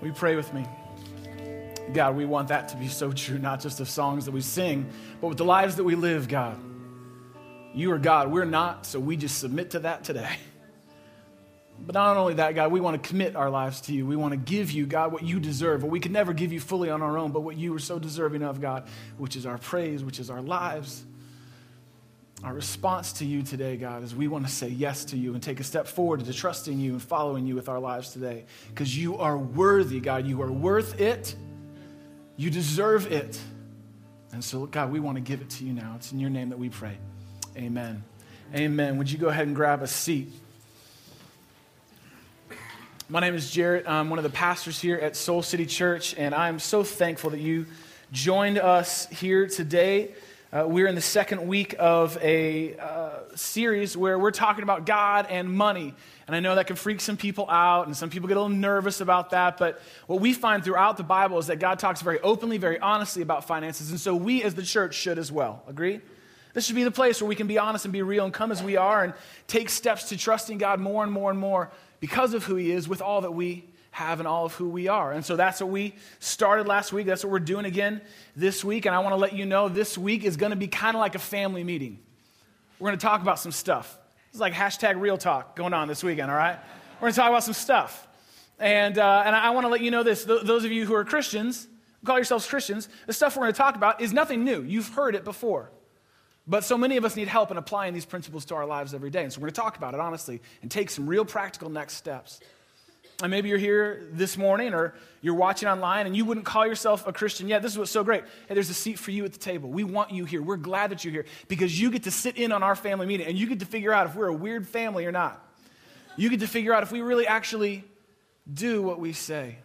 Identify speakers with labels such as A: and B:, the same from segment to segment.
A: We pray with me? God, we want that to be so true, not just of songs that we sing, but with the lives that we live, God. You are God, we're not, so we just submit to that today. But not only that, God, we want to commit our lives to you. We want to give you, God, what you deserve. What we could never give you fully on our own, but what you are so deserving of, God, which is our praise, which is our lives. Our response to you today, God, is we want to say yes to you and take a step forward to trusting you and following you with our lives today. Because you are worthy, God. You are worth it. You deserve it. And so, God, we want to give it to you now. It's in your name that we pray. Amen. Amen. Would you go ahead and grab a seat? My name is Jarrett. I'm one of the pastors here at Soul City Church, and I'm so thankful that you joined us here today. Uh, we're in the second week of a uh, series where we're talking about God and money. And I know that can freak some people out, and some people get a little nervous about that. But what we find throughout the Bible is that God talks very openly, very honestly about finances. And so we as the church should as well. Agree? This should be the place where we can be honest and be real and come as we are and take steps to trusting God more and more and more because of who He is with all that we have and all of who we are. And so that's what we started last week. That's what we're doing again this week. And I want to let you know this week is going to be kind of like a family meeting. We're going to talk about some stuff. It's like hashtag real talk going on this weekend, all right? We're going to talk about some stuff. And, uh, and I want to let you know this. Th- those of you who are Christians, call yourselves Christians, the stuff we're going to talk about is nothing new. You've heard it before. But so many of us need help in applying these principles to our lives every day. And so we're going to talk about it honestly and take some real practical next steps. And maybe you're here this morning or you're watching online and you wouldn't call yourself a Christian yet. This is what's so great. Hey, there's a seat for you at the table. We want you here. We're glad that you're here because you get to sit in on our family meeting and you get to figure out if we're a weird family or not. You get to figure out if we really actually do what we say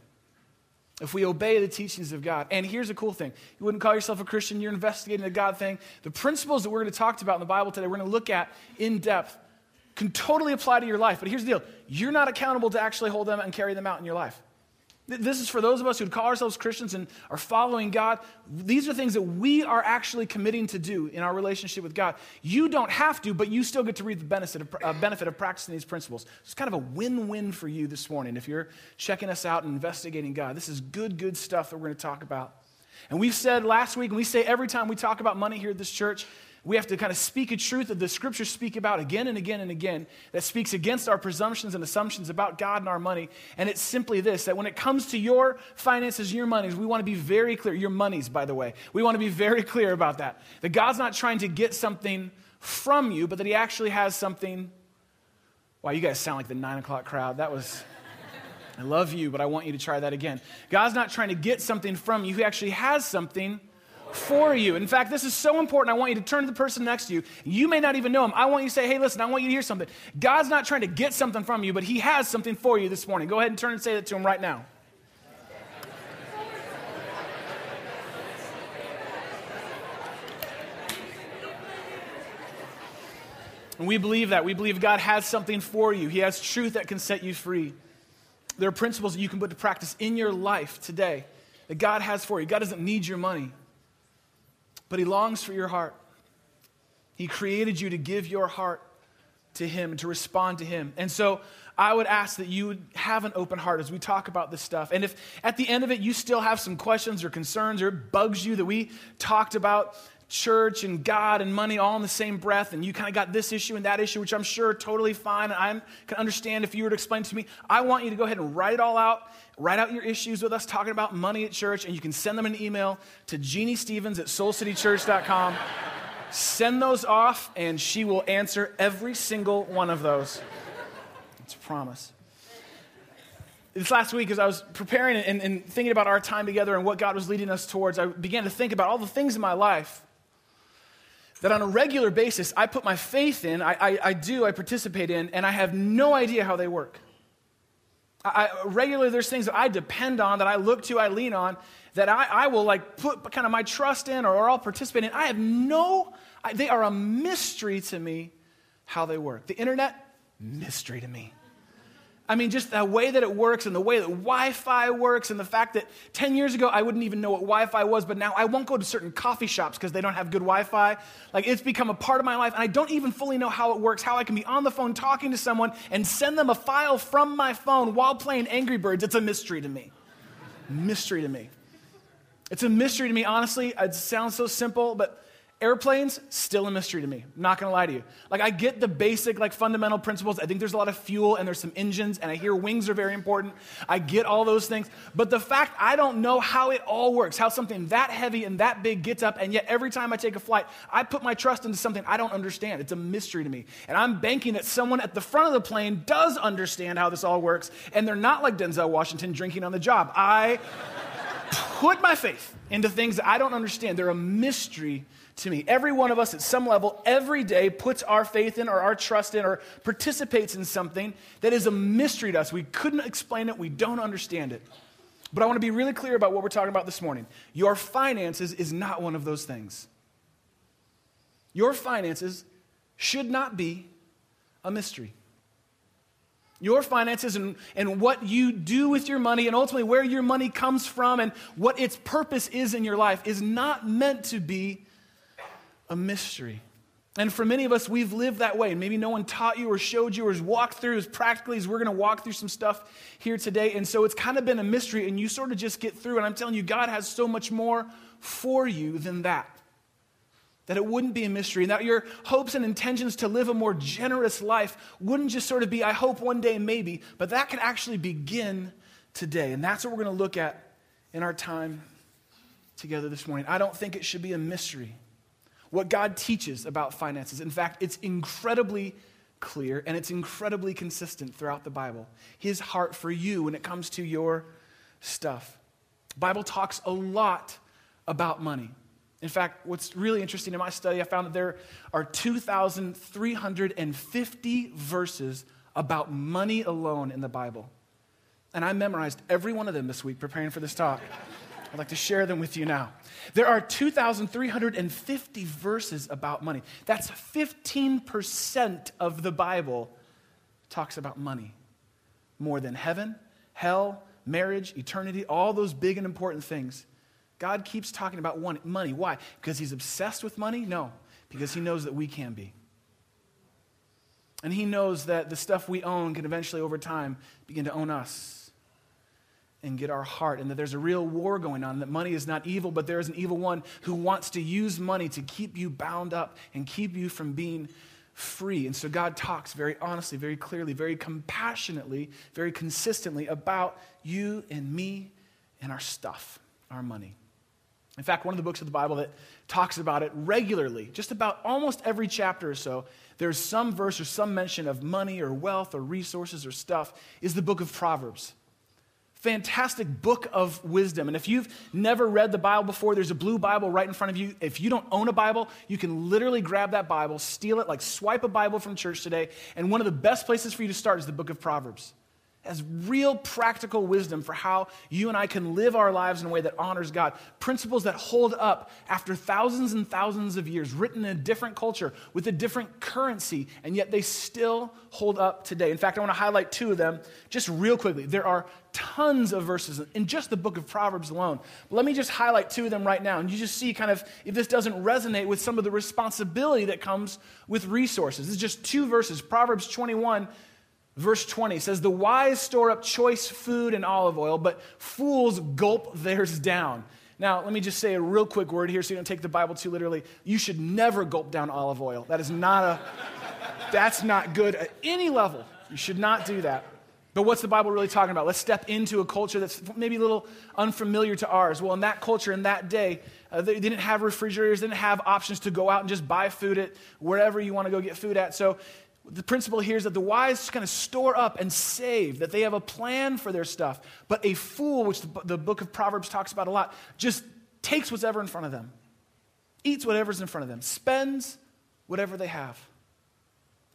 A: if we obey the teachings of God. And here's a cool thing you wouldn't call yourself a Christian, you're investigating the God thing. The principles that we're going to talk about in the Bible today, we're going to look at in depth, can totally apply to your life. But here's the deal you're not accountable to actually hold them and carry them out in your life. This is for those of us who call ourselves Christians and are following God. These are things that we are actually committing to do in our relationship with God. You don't have to, but you still get to reap the benefit of, uh, benefit of practicing these principles. It's kind of a win win for you this morning if you're checking us out and investigating God. This is good, good stuff that we're going to talk about. And we've said last week, and we say every time we talk about money here at this church, we have to kind of speak a truth that the scriptures speak about again and again and again that speaks against our presumptions and assumptions about God and our money. And it's simply this that when it comes to your finances, your monies, we want to be very clear. Your monies, by the way. We want to be very clear about that. That God's not trying to get something from you, but that He actually has something. Wow, you guys sound like the nine o'clock crowd. That was. I love you, but I want you to try that again. God's not trying to get something from you, He actually has something for you. In fact, this is so important. I want you to turn to the person next to you. You may not even know him. I want you to say, hey, listen, I want you to hear something. God's not trying to get something from you, but he has something for you this morning. Go ahead and turn and say that to him right now. And we believe that. We believe God has something for you. He has truth that can set you free. There are principles that you can put to practice in your life today that God has for you. God doesn't need your money but He longs for your heart. He created you to give your heart to Him and to respond to Him. And so I would ask that you have an open heart as we talk about this stuff. And if at the end of it you still have some questions or concerns or it bugs you that we talked about church and God and money all in the same breath, and you kind of got this issue and that issue, which I'm sure totally fine, and I can understand if you were to explain to me, I want you to go ahead and write it all out Write out your issues with us talking about money at church, and you can send them an email to Jeannie Stevens at soulcitychurch.com. send those off, and she will answer every single one of those. It's a promise. This last week, as I was preparing and, and thinking about our time together and what God was leading us towards, I began to think about all the things in my life that on a regular basis I put my faith in, I, I, I do, I participate in, and I have no idea how they work. I, regularly, there's things that I depend on, that I look to, I lean on, that I, I will like put kind of my trust in or, or I'll participate in. I have no, I, they are a mystery to me how they work. The internet, mystery to me. I mean, just the way that it works and the way that Wi Fi works, and the fact that 10 years ago I wouldn't even know what Wi Fi was, but now I won't go to certain coffee shops because they don't have good Wi Fi. Like, it's become a part of my life, and I don't even fully know how it works, how I can be on the phone talking to someone and send them a file from my phone while playing Angry Birds. It's a mystery to me. mystery to me. It's a mystery to me, honestly. It sounds so simple, but Airplanes, still a mystery to me. I'm not gonna lie to you. Like, I get the basic, like, fundamental principles. I think there's a lot of fuel and there's some engines, and I hear wings are very important. I get all those things. But the fact I don't know how it all works, how something that heavy and that big gets up, and yet every time I take a flight, I put my trust into something I don't understand. It's a mystery to me. And I'm banking that someone at the front of the plane does understand how this all works, and they're not like Denzel Washington drinking on the job. I put my faith into things that I don't understand. They're a mystery to me. Every one of us at some level every day puts our faith in or our trust in or participates in something that is a mystery to us. We couldn't explain it, we don't understand it. But I want to be really clear about what we're talking about this morning. Your finances is not one of those things. Your finances should not be a mystery. Your finances and, and what you do with your money, and ultimately where your money comes from, and what its purpose is in your life, is not meant to be a mystery. And for many of us, we've lived that way. And maybe no one taught you or showed you or has walked through as practically as we're going to walk through some stuff here today. And so it's kind of been a mystery, and you sort of just get through. And I'm telling you, God has so much more for you than that. That it wouldn't be a mystery, and that your hopes and intentions to live a more generous life wouldn't just sort of be, I hope one day, maybe, but that could actually begin today. And that's what we're going to look at in our time together this morning. I don't think it should be a mystery what God teaches about finances. In fact, it's incredibly clear and it's incredibly consistent throughout the Bible. His heart for you when it comes to your stuff. The Bible talks a lot about money. In fact, what's really interesting in my study, I found that there are 2,350 verses about money alone in the Bible. And I memorized every one of them this week preparing for this talk. I'd like to share them with you now. There are 2,350 verses about money. That's 15% of the Bible talks about money. More than heaven, hell, marriage, eternity, all those big and important things. God keeps talking about one, money. Why? Because he's obsessed with money? No, because he knows that we can be. And he knows that the stuff we own can eventually, over time, begin to own us and get our heart, and that there's a real war going on, that money is not evil, but there is an evil one who wants to use money to keep you bound up and keep you from being free. And so God talks very honestly, very clearly, very compassionately, very consistently about you and me and our stuff, our money. In fact, one of the books of the Bible that talks about it regularly, just about almost every chapter or so, there's some verse or some mention of money or wealth or resources or stuff, is the book of Proverbs fantastic book of wisdom. And if you've never read the Bible before, there's a blue Bible right in front of you. If you don't own a Bible, you can literally grab that Bible, steal it, like swipe a Bible from church today. And one of the best places for you to start is the book of Proverbs as real practical wisdom for how you and I can live our lives in a way that honors God. Principles that hold up after thousands and thousands of years, written in a different culture with a different currency, and yet they still hold up today. In fact, I want to highlight two of them just real quickly. There are tons of verses in just the book of Proverbs alone. Let me just highlight two of them right now, and you just see kind of if this doesn't resonate with some of the responsibility that comes with resources. This is just two verses Proverbs 21 Verse 20 says, The wise store up choice food and olive oil, but fools gulp theirs down. Now, let me just say a real quick word here so you don't take the Bible too literally. You should never gulp down olive oil. That is not a, that's not good at any level. You should not do that. But what's the Bible really talking about? Let's step into a culture that's maybe a little unfamiliar to ours. Well, in that culture, in that day, uh, they didn't have refrigerators, didn't have options to go out and just buy food at wherever you want to go get food at. So the principle here is that the wise kind of store up and save, that they have a plan for their stuff. But a fool, which the, the book of Proverbs talks about a lot, just takes whatever in front of them, eats whatever's in front of them, spends whatever they have.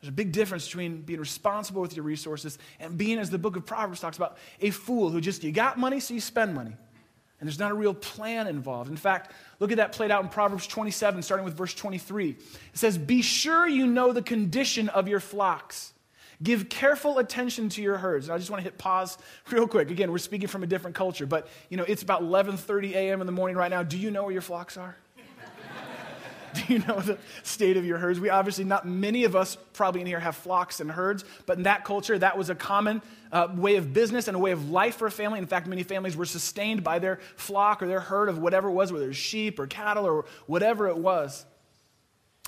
A: There's a big difference between being responsible with your resources and being, as the book of Proverbs talks about, a fool who just, you got money, so you spend money. And there's not a real plan involved. In fact, look at that played out in Proverbs 27, starting with verse 23. It says, Be sure you know the condition of your flocks. Give careful attention to your herds. And I just want to hit pause real quick. Again, we're speaking from a different culture, but you know, it's about 11:30 a.m. in the morning right now. Do you know where your flocks are? You know the state of your herds? We obviously, not many of us probably in here have flocks and herds, but in that culture, that was a common uh, way of business and a way of life for a family. In fact, many families were sustained by their flock or their herd of whatever it was, whether it was sheep or cattle or whatever it was.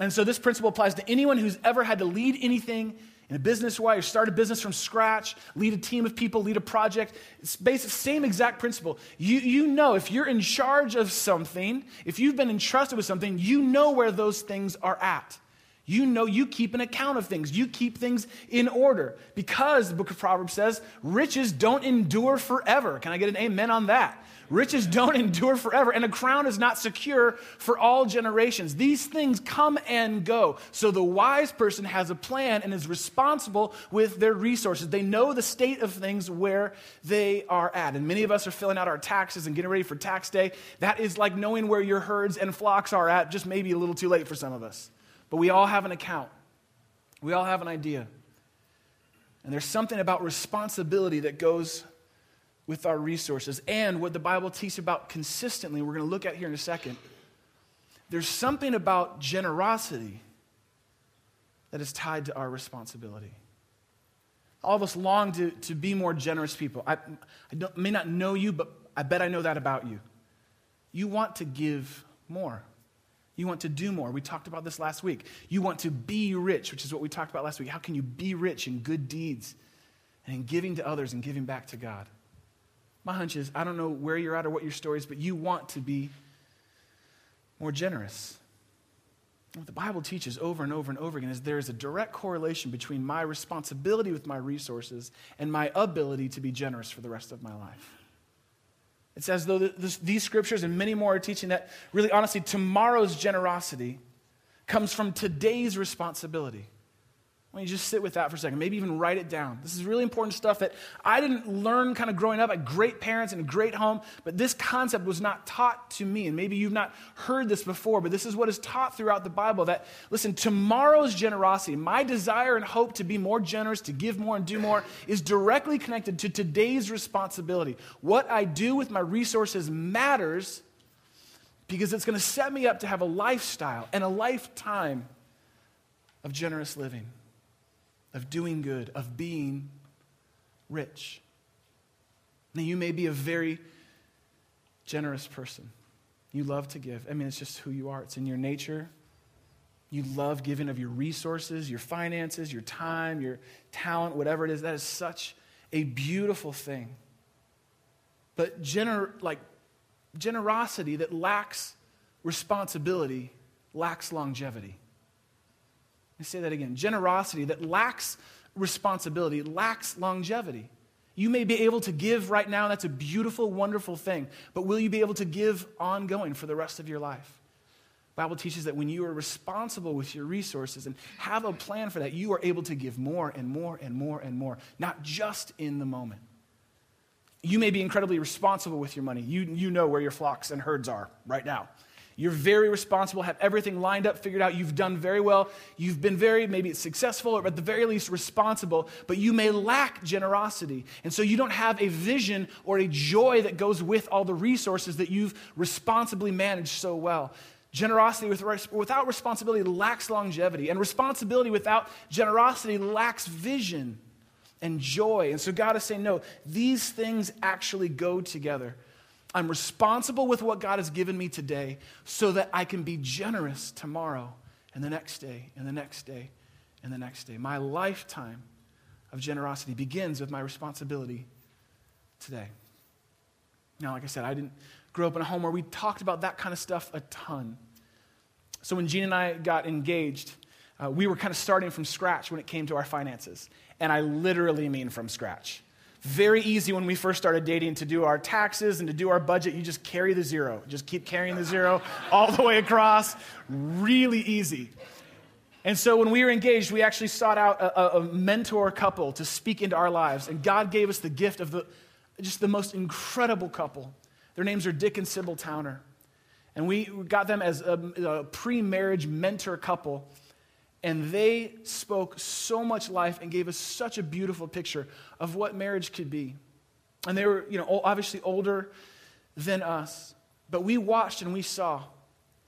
A: And so this principle applies to anyone who's ever had to lead anything in a business way or start a business from scratch, lead a team of people, lead a project. It's basic, same exact principle. You, you know, if you're in charge of something, if you've been entrusted with something, you know where those things are at. You know you keep an account of things. You keep things in order because the book of Proverbs says riches don't endure forever. Can I get an amen on that? Riches don't endure forever, and a crown is not secure for all generations. These things come and go. So the wise person has a plan and is responsible with their resources. They know the state of things where they are at. And many of us are filling out our taxes and getting ready for tax day. That is like knowing where your herds and flocks are at, just maybe a little too late for some of us. But we all have an account, we all have an idea. And there's something about responsibility that goes with our resources and what the Bible teaches about consistently, we're going to look at here in a second. There's something about generosity that is tied to our responsibility. All of us long to, to be more generous people. I, I may not know you, but I bet I know that about you. You want to give more. You want to do more. We talked about this last week. You want to be rich, which is what we talked about last week. How can you be rich in good deeds and in giving to others and giving back to God? My hunch is I don't know where you're at or what your story is, but you want to be more generous. What the Bible teaches over and over and over again is there is a direct correlation between my responsibility with my resources and my ability to be generous for the rest of my life. It's as though these scriptures and many more are teaching that really, honestly, tomorrow's generosity comes from today's responsibility. Don't you just sit with that for a second? Maybe even write it down. This is really important stuff that I didn't learn kind of growing up at great parents and a great home, but this concept was not taught to me. And maybe you've not heard this before, but this is what is taught throughout the Bible that, listen, tomorrow's generosity, my desire and hope to be more generous, to give more and do more, is directly connected to today's responsibility. What I do with my resources matters because it's going to set me up to have a lifestyle and a lifetime of generous living of doing good, of being rich. Now, you may be a very generous person. You love to give. I mean, it's just who you are, it's in your nature. You love giving of your resources, your finances, your time, your talent, whatever it is. That is such a beautiful thing. But gener- like generosity that lacks responsibility lacks longevity me say that again. Generosity that lacks responsibility, lacks longevity. You may be able to give right now, that's a beautiful, wonderful thing, but will you be able to give ongoing for the rest of your life? Bible teaches that when you are responsible with your resources and have a plan for that, you are able to give more and more and more and more, not just in the moment. You may be incredibly responsible with your money. You, you know where your flocks and herds are right now. You're very responsible, have everything lined up, figured out. You've done very well. You've been very, maybe successful, or at the very least responsible, but you may lack generosity. And so you don't have a vision or a joy that goes with all the resources that you've responsibly managed so well. Generosity without responsibility lacks longevity, and responsibility without generosity lacks vision and joy. And so God is saying, no, these things actually go together. I'm responsible with what God has given me today so that I can be generous tomorrow and the next day and the next day and the next day. My lifetime of generosity begins with my responsibility today. Now, like I said, I didn't grow up in a home where we talked about that kind of stuff a ton. So when Gene and I got engaged, uh, we were kind of starting from scratch when it came to our finances. And I literally mean from scratch. Very easy when we first started dating to do our taxes and to do our budget. You just carry the zero. Just keep carrying the zero all the way across. Really easy. And so when we were engaged, we actually sought out a, a, mentor couple to speak into our lives. And God gave us the gift of the, just the most incredible couple. Their names are Dick and Sybil Towner. And we got them as a, a pre marriage mentor couple and they spoke so much life and gave us such a beautiful picture of what marriage could be. And they were, you know, obviously older than us, but we watched and we saw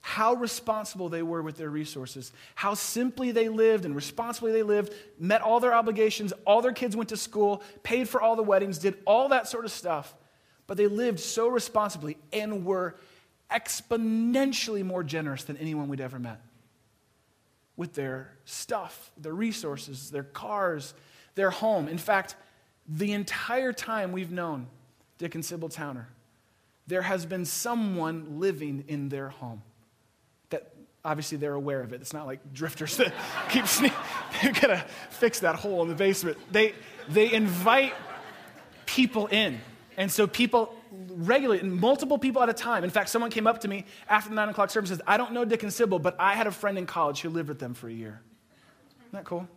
A: how responsible they were with their resources, how simply they lived and responsibly they lived, met all their obligations, all their kids went to school, paid for all the weddings, did all that sort of stuff. But they lived so responsibly and were exponentially more generous than anyone we'd ever met with their stuff, their resources, their cars, their home. In fact, the entire time we've known Dick and Sybil Towner, there has been someone living in their home. That obviously they're aware of it. It's not like drifters that keep sneaking. They've got to fix that hole in the basement. They, they invite people in. And so people regularly, multiple people at a time. In fact, someone came up to me after the nine o'clock service says, I don't know Dick and Sybil, but I had a friend in college who lived with them for a year. Isn't that cool?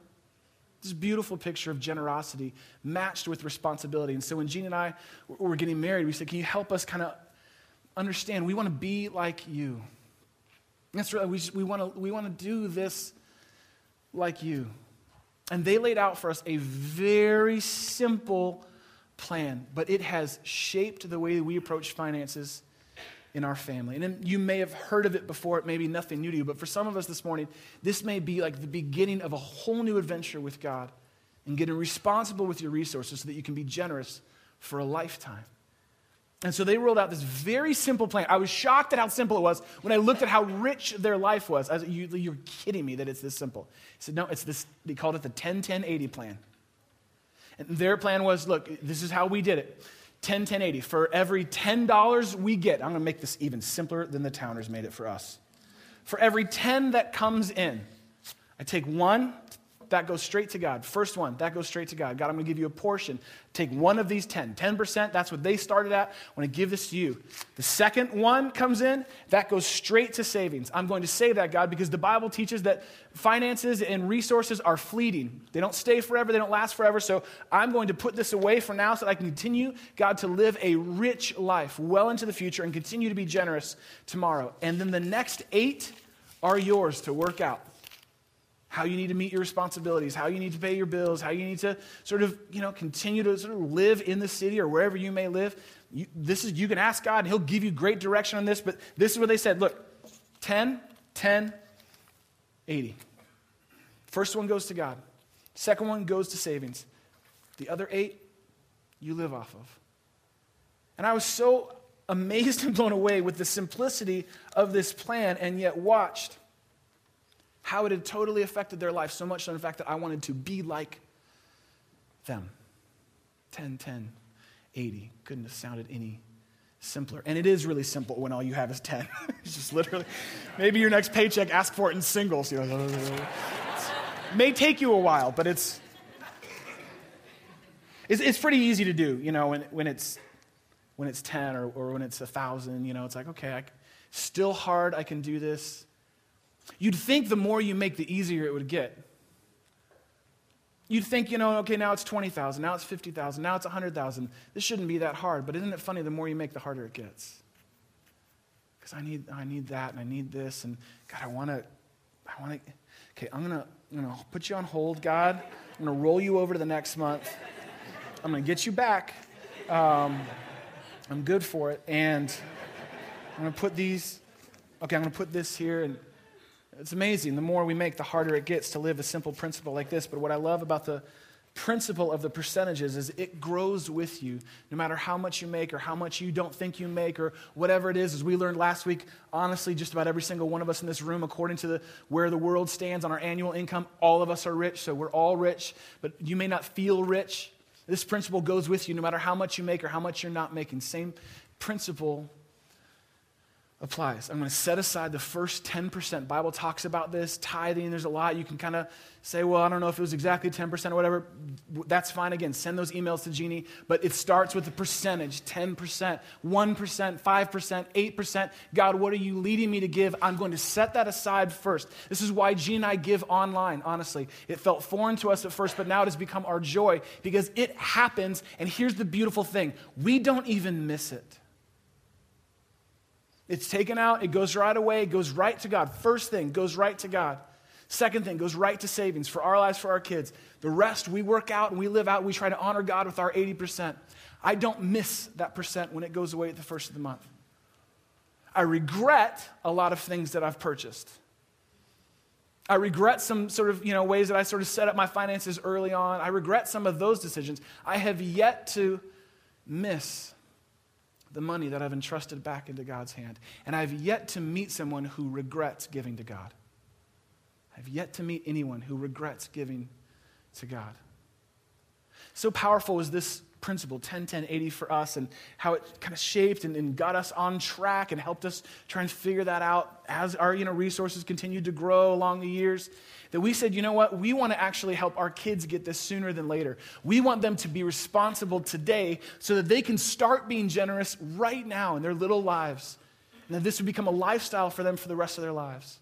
A: This beautiful picture of generosity matched with responsibility. And so when Jean and I were getting married, we said, Can you help us kind of understand? We want to be like you. That's right. We, we want to we want to do this like you. And they laid out for us a very simple plan, but it has shaped the way we approach finances in our family. And you may have heard of it before, it may be nothing new to you, but for some of us this morning, this may be like the beginning of a whole new adventure with God and getting responsible with your resources so that you can be generous for a lifetime. And so they rolled out this very simple plan. I was shocked at how simple it was when I looked at how rich their life was. I was you, are kidding me that it's this simple. He said, no, it's this, they called it the 10 10 80 plan. And their plan was look, this is how we did it 10, 10, 80. For every $10 we get, I'm going to make this even simpler than the towners made it for us. For every 10 that comes in, I take one, that goes straight to God. First one, that goes straight to God. God, I'm going to give you a portion. Take one of these 10. 10%, that's what they started at. I want to give this to you. The second one comes in, that goes straight to savings. I'm going to save that, God, because the Bible teaches that finances and resources are fleeting. They don't stay forever, they don't last forever. So I'm going to put this away for now so that I can continue, God, to live a rich life well into the future and continue to be generous tomorrow. And then the next eight are yours to work out how you need to meet your responsibilities, how you need to pay your bills, how you need to sort of, you know, continue to sort of live in the city or wherever you may live. You, this is, you can ask God and He'll give you great direction on this, but this is what they said look, 10, 10, 80. First one goes to God, second one goes to savings. The other eight, you live off of. And I was so amazed and blown away with the simplicity of this plan, and yet watched how it had totally affected their life, so much so, in fact, that I wanted to be like them. 10, 10, 80. Couldn't have sounded any simpler. And it is really simple when all you have is 10. it's just literally, maybe your next paycheck, ask for it in singles. You know, may take you a while, but it's, it's, it's, pretty easy to do, you know, when, when, it's, when it's 10 or, or when it's 1,000, you know, it's like, okay, I, still hard, I can do this. You'd think the more you make, the easier it would get. You'd think, you know, okay, now it's 20,000, now it's 50,000, now it's 100,000. This shouldn't be that hard, but isn't it funny the more you make, the harder it gets? Because I need, I need that and I need this, and God, I want to, I want to, okay, I'm going to, you know, put you on hold, God. I'm going to roll you over to the next month. I'm going to get you back. Um, I'm good for it. And I'm going to put these, okay, I'm going to put this here and it's amazing. The more we make, the harder it gets to live a simple principle like this. But what I love about the principle of the percentages is it grows with you no matter how much you make or how much you don't think you make or whatever it is as we learned last week honestly just about every single one of us in this room according to the, where the world stands on our annual income all of us are rich so we're all rich but you may not feel rich this principle goes with you no matter how much you make or how much you're not making same principle applies. I'm going to set aside the first 10%. Bible talks about this, tithing, there's a lot. You can kind of say, well, I don't know if it was exactly 10% or whatever. That's fine. Again, send those emails to Jeannie. But it starts with the percentage 10%, 1%, 5%, 8%. God, what are you leading me to give? I'm going to set that aside first. This is why Jeannie and I give online, honestly. It felt foreign to us at first, but now it has become our joy because it happens. And here's the beautiful thing we don't even miss it. It's taken out, it goes right away, it goes right to God. First thing goes right to God. Second thing goes right to savings for our lives, for our kids. The rest we work out and we live out. We try to honor God with our 80%. I don't miss that percent when it goes away at the first of the month. I regret a lot of things that I've purchased. I regret some sort of, you know, ways that I sort of set up my finances early on. I regret some of those decisions. I have yet to miss the money that I've entrusted back into God's hand. And I've yet to meet someone who regrets giving to God. I've yet to meet anyone who regrets giving to God. So powerful is this principle 10 10 80 for us and how it kind of shaped and, and, got us on track and helped us try and figure that out as our you know, resources continued to grow along the years that we said you know what? We want to actually help our kids get this sooner than later. We want them to be responsible today so that they can start being generous right now in their little lives and that this would become a lifestyle for them for the rest of their lives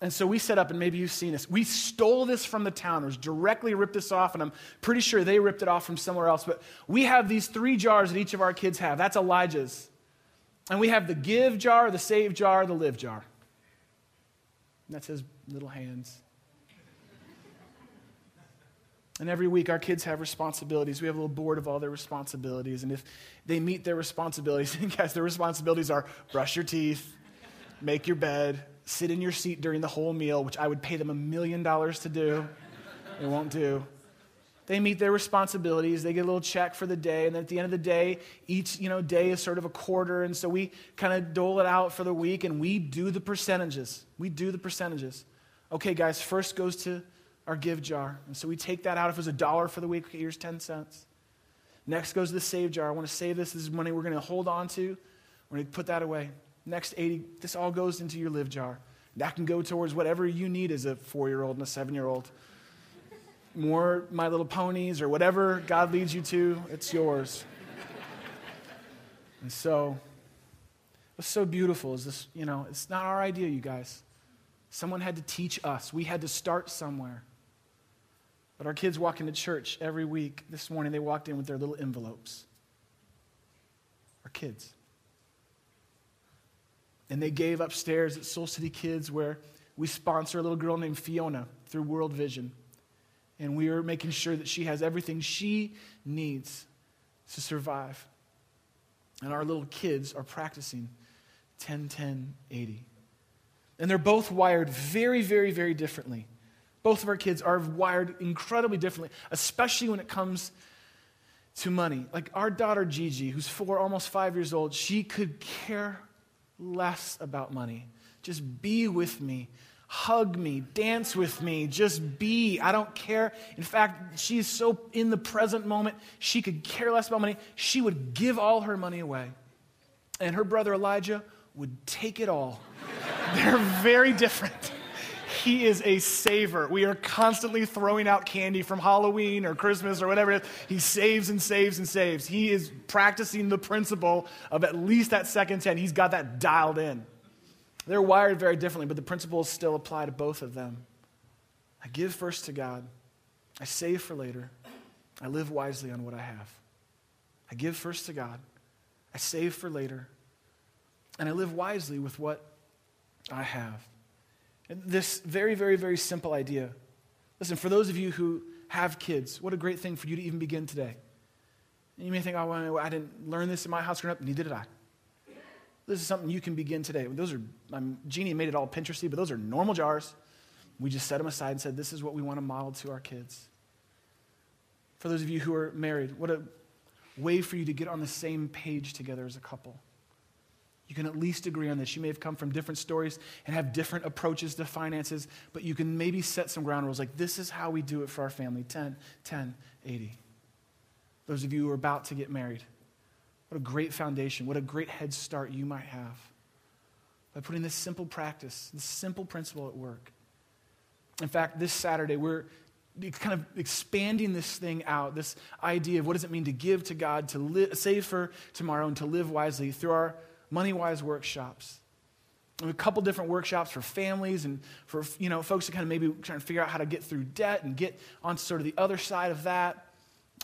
A: and so we set up, and maybe you've seen this. We stole this from the towners, directly ripped this off, and I'm pretty sure they ripped it off from somewhere else. But we have these three jars that each of our kids have. That's Elijah's. And we have the give jar, the save jar, the live jar. And that's his little hands. And every week, our kids have responsibilities. We have a little board of all their responsibilities. And if they meet their responsibilities, guys, their responsibilities are brush your teeth, make your bed, sit in your seat during the whole meal, which I would pay them a million dollars to do. They won't do. They meet their responsibilities. They get a little check for the day, and then at the end of the day, each you know day is sort of a quarter, and so we kind of dole it out for the week, and we do the percentages. We do the percentages. Okay, guys, first goes to our give jar, and so we take that out. If it was a dollar for the week, here's ten cents. Next goes to the save jar. I want to save this. This is money we're going to hold on to. We're going to put that away. Next 80, this all goes into your live jar. That can go towards whatever you need as a four year old and a seven year old. More My Little Ponies or whatever God leads you to, it's yours. and so, what's so beautiful is this, you know, it's not our idea, you guys. Someone had to teach us, we had to start somewhere. But our kids walk into church every week. This morning, they walked in with their little envelopes. Our kids. And they gave upstairs at Soul City Kids, where we sponsor a little girl named Fiona through World Vision. And we are making sure that she has everything she needs to survive. And our little kids are practicing 10 10 80. And they're both wired very, very, very differently. Both of our kids are wired incredibly differently, especially when it comes to money. Like our daughter Gigi, who's four, almost five years old, she could care less about money. Just be with me. Hug me, dance with me, just be. I don't care. In fact, she's so in the present moment, she could care less about money. She would give all her money away. And her brother Elijah would take it all. They're very different. He is a saver. We are constantly throwing out candy from Halloween or Christmas or whatever it is. He saves and saves and saves. He is practicing the principle of at least that second 10. He's got that dialed in. They're wired very differently, but the principles still apply to both of them. I give first to God, I save for later, I live wisely on what I have. I give first to God, I save for later, and I live wisely with what I have. This very, very, very simple idea. Listen, for those of you who have kids, what a great thing for you to even begin today. And you may think, oh, I didn't learn this in my house growing up, neither did I. This is something you can begin today. Those are, um, Jeannie made it all Pinteresty, but those are normal jars. We just set them aside and said, this is what we want to model to our kids. For those of you who are married, what a way for you to get on the same page together as a couple. You can at least agree on this. You may have come from different stories and have different approaches to finances, but you can maybe set some ground rules like this is how we do it for our family 10, 10, 80. Those of you who are about to get married, what a great foundation, what a great head start you might have by putting this simple practice, this simple principle at work. In fact, this Saturday, we're kind of expanding this thing out, this idea of what does it mean to give to God, to live, save for tomorrow, and to live wisely through our Money Wise workshops. a couple different workshops for families and for you know folks to kind of maybe trying to figure out how to get through debt and get on sort of the other side of that.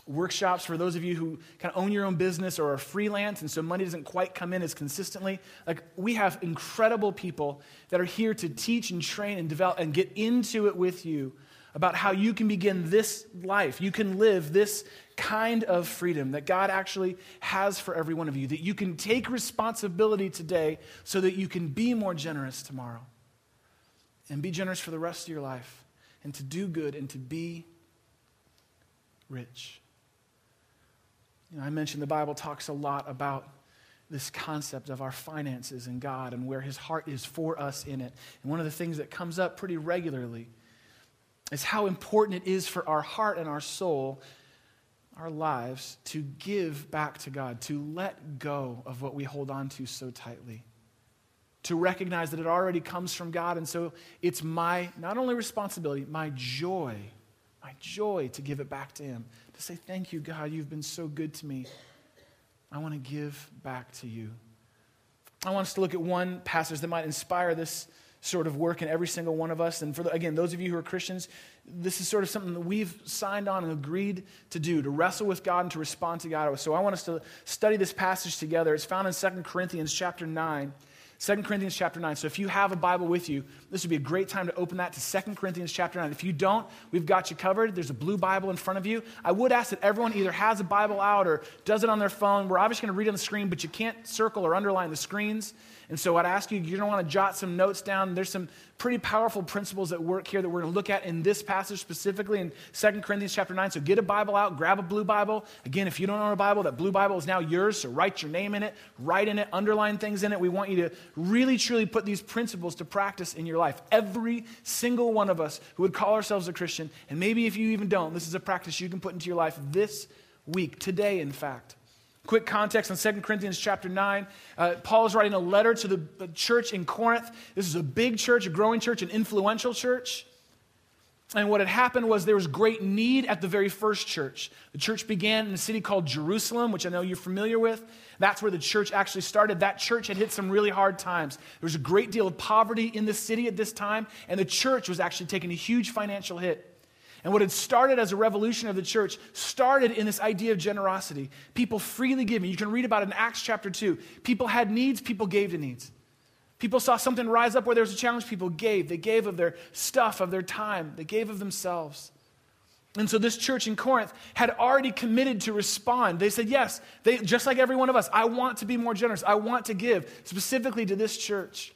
A: Workshops for those of you who kind of own your own business or are freelance and so money doesn't quite come in as consistently. Like we have incredible people that are here to teach and train and develop and get into it with you about how you can begin this life. You can live this kind of freedom that God actually has for every one of you, that you can take responsibility today so that you can be more generous tomorrow and be generous for the rest of your life and to do good and to be rich. You know, I mentioned the Bible talks a lot about this concept of our finances and God and where His heart is for us in it. And one of the things that comes up pretty regularly is how important it is for our heart and our soul, our lives, to give back to God, to let go of what we hold on to so tightly. To recognize that it already comes from God, and so it's my not only responsibility, my joy, my joy to give it back to Him. To say, Thank you, God, you've been so good to me. I want to give back to you. I want us to look at one passage that might inspire this sort of work in every single one of us. And for the, again, those of you who are Christians, this is sort of something that we've signed on and agreed to do, to wrestle with God and to respond to God. So I want us to study this passage together. It's found in 2 Corinthians chapter 9. 2 Corinthians chapter 9. So if you have a Bible with you, this would be a great time to open that to 2 Corinthians chapter 9. If you don't, we've got you covered. There's a blue Bible in front of you. I would ask that everyone either has a Bible out or does it on their phone. We're obviously going to read on the screen, but you can't circle or underline the screens. And so I'd ask you, you're going to want to jot some notes down. There's some pretty powerful principles at work here that we're going to look at in this passage specifically in 2 Corinthians chapter 9. So get a Bible out, grab a blue Bible. Again, if you don't own a Bible, that blue Bible is now yours. So write your name in it, write in it, underline things in it. We want you to really, truly put these principles to practice in your life. Every single one of us who would call ourselves a Christian, and maybe if you even don't, this is a practice you can put into your life this week, today, in fact. Quick context on 2 Corinthians chapter 9. Uh, Paul is writing a letter to the church in Corinth. This is a big church, a growing church, an influential church. And what had happened was there was great need at the very first church. The church began in a city called Jerusalem, which I know you're familiar with. That's where the church actually started. That church had hit some really hard times. There was a great deal of poverty in the city at this time, and the church was actually taking a huge financial hit. And what had started as a revolution of the church started in this idea of generosity. People freely giving. You can read about it in Acts chapter 2. People had needs, people gave to needs. People saw something rise up where there was a challenge, people gave. They gave of their stuff, of their time, they gave of themselves. And so this church in Corinth had already committed to respond. They said, Yes, they, just like every one of us, I want to be more generous. I want to give, specifically to this church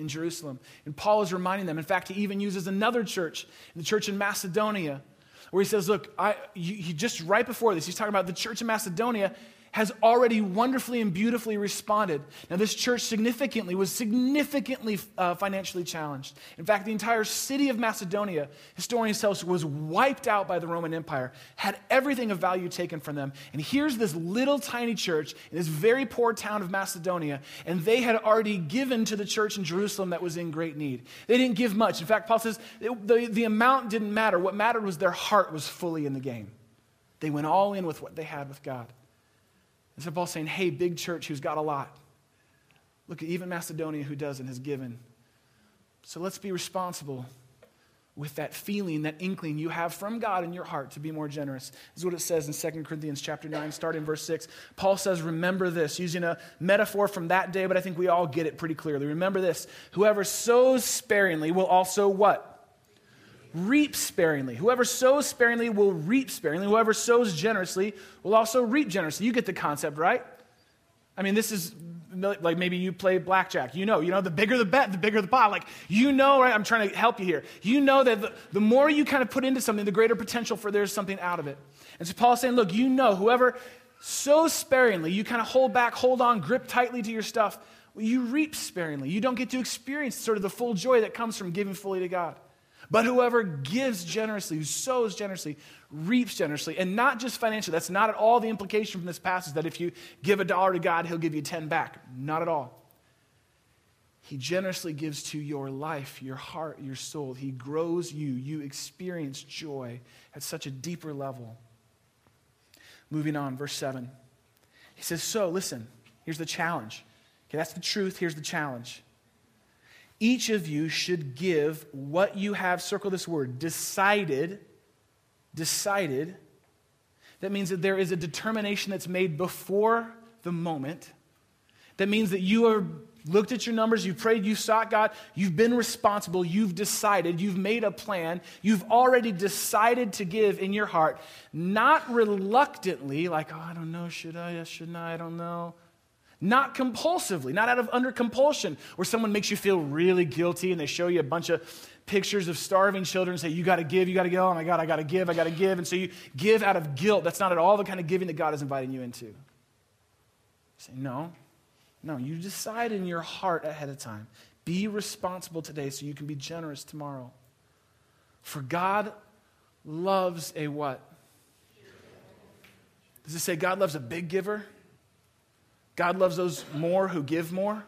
A: in Jerusalem. And Paul is reminding them. In fact, he even uses another church, the church in Macedonia, where he says, Look, I, he just right before this, he's talking about the church in Macedonia has already wonderfully and beautifully responded. Now, this church significantly was significantly uh, financially challenged. In fact, the entire city of Macedonia, historians tell us, was wiped out by the Roman Empire, had everything of value taken from them. And here's this little tiny church in this very poor town of Macedonia, and they had already given to the church in Jerusalem that was in great need. They didn't give much. In fact, Paul says the, the amount didn't matter. What mattered was their heart was fully in the game. They went all in with what they had with God. And so Paul's saying, hey, big church who's got a lot. Look at even Macedonia who doesn't has given. So let's be responsible with that feeling, that inkling you have from God in your heart to be more generous. This is what it says in 2 Corinthians chapter 9, starting verse 6. Paul says, Remember this, using a metaphor from that day, but I think we all get it pretty clearly. Remember this whoever sows sparingly will also what? Reap sparingly. Whoever sows sparingly will reap sparingly. Whoever sows generously will also reap generously. You get the concept, right? I mean, this is like maybe you play blackjack. You know, you know, the bigger the bet, the bigger the pot. Like, you know, right? I'm trying to help you here. You know that the, the more you kind of put into something, the greater potential for there's something out of it. And so Paul's saying, look, you know, whoever sows sparingly, you kind of hold back, hold on, grip tightly to your stuff, you reap sparingly. You don't get to experience sort of the full joy that comes from giving fully to God. But whoever gives generously, who sows generously, reaps generously. And not just financially. That's not at all the implication from this passage that if you give a dollar to God, he'll give you 10 back. Not at all. He generously gives to your life, your heart, your soul. He grows you. You experience joy at such a deeper level. Moving on, verse 7. He says, So, listen, here's the challenge. Okay, that's the truth. Here's the challenge each of you should give what you have, circle this word, decided, decided. That means that there is a determination that's made before the moment That means that you have looked at your numbers, you've prayed, you've sought God, you've been responsible, you've decided, you've made a plan, you've already decided to give in your heart, not reluctantly, like, oh, I don't know, should I, shouldn't I, I don't know. Not compulsively, not out of under compulsion, where someone makes you feel really guilty and they show you a bunch of pictures of starving children and say, You got to give, you got to go, oh my God, I got to give, I got to give. And so you give out of guilt. That's not at all the kind of giving that God is inviting you into. You say, No, no, you decide in your heart ahead of time. Be responsible today so you can be generous tomorrow. For God loves a what? Does it say God loves a big giver? God loves those more who give more?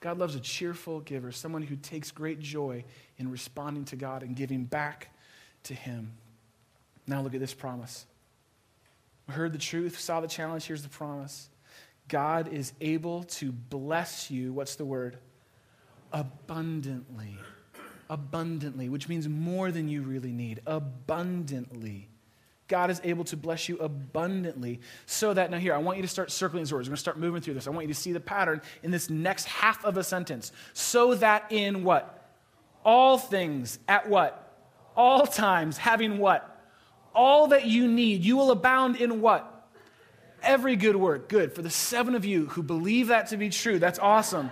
A: God loves a cheerful giver, someone who takes great joy in responding to God and giving back to Him. Now look at this promise. We heard the truth, saw the challenge. Here's the promise God is able to bless you. What's the word? Abundantly. Abundantly, which means more than you really need. Abundantly. God is able to bless you abundantly. So that, now here, I want you to start circling these words. We're going to start moving through this. I want you to see the pattern in this next half of a sentence. So that in what? All things, at what? All times, having what? all that you need. You will abound in what? Every good work. Good. For the seven of you who believe that to be true, that's awesome.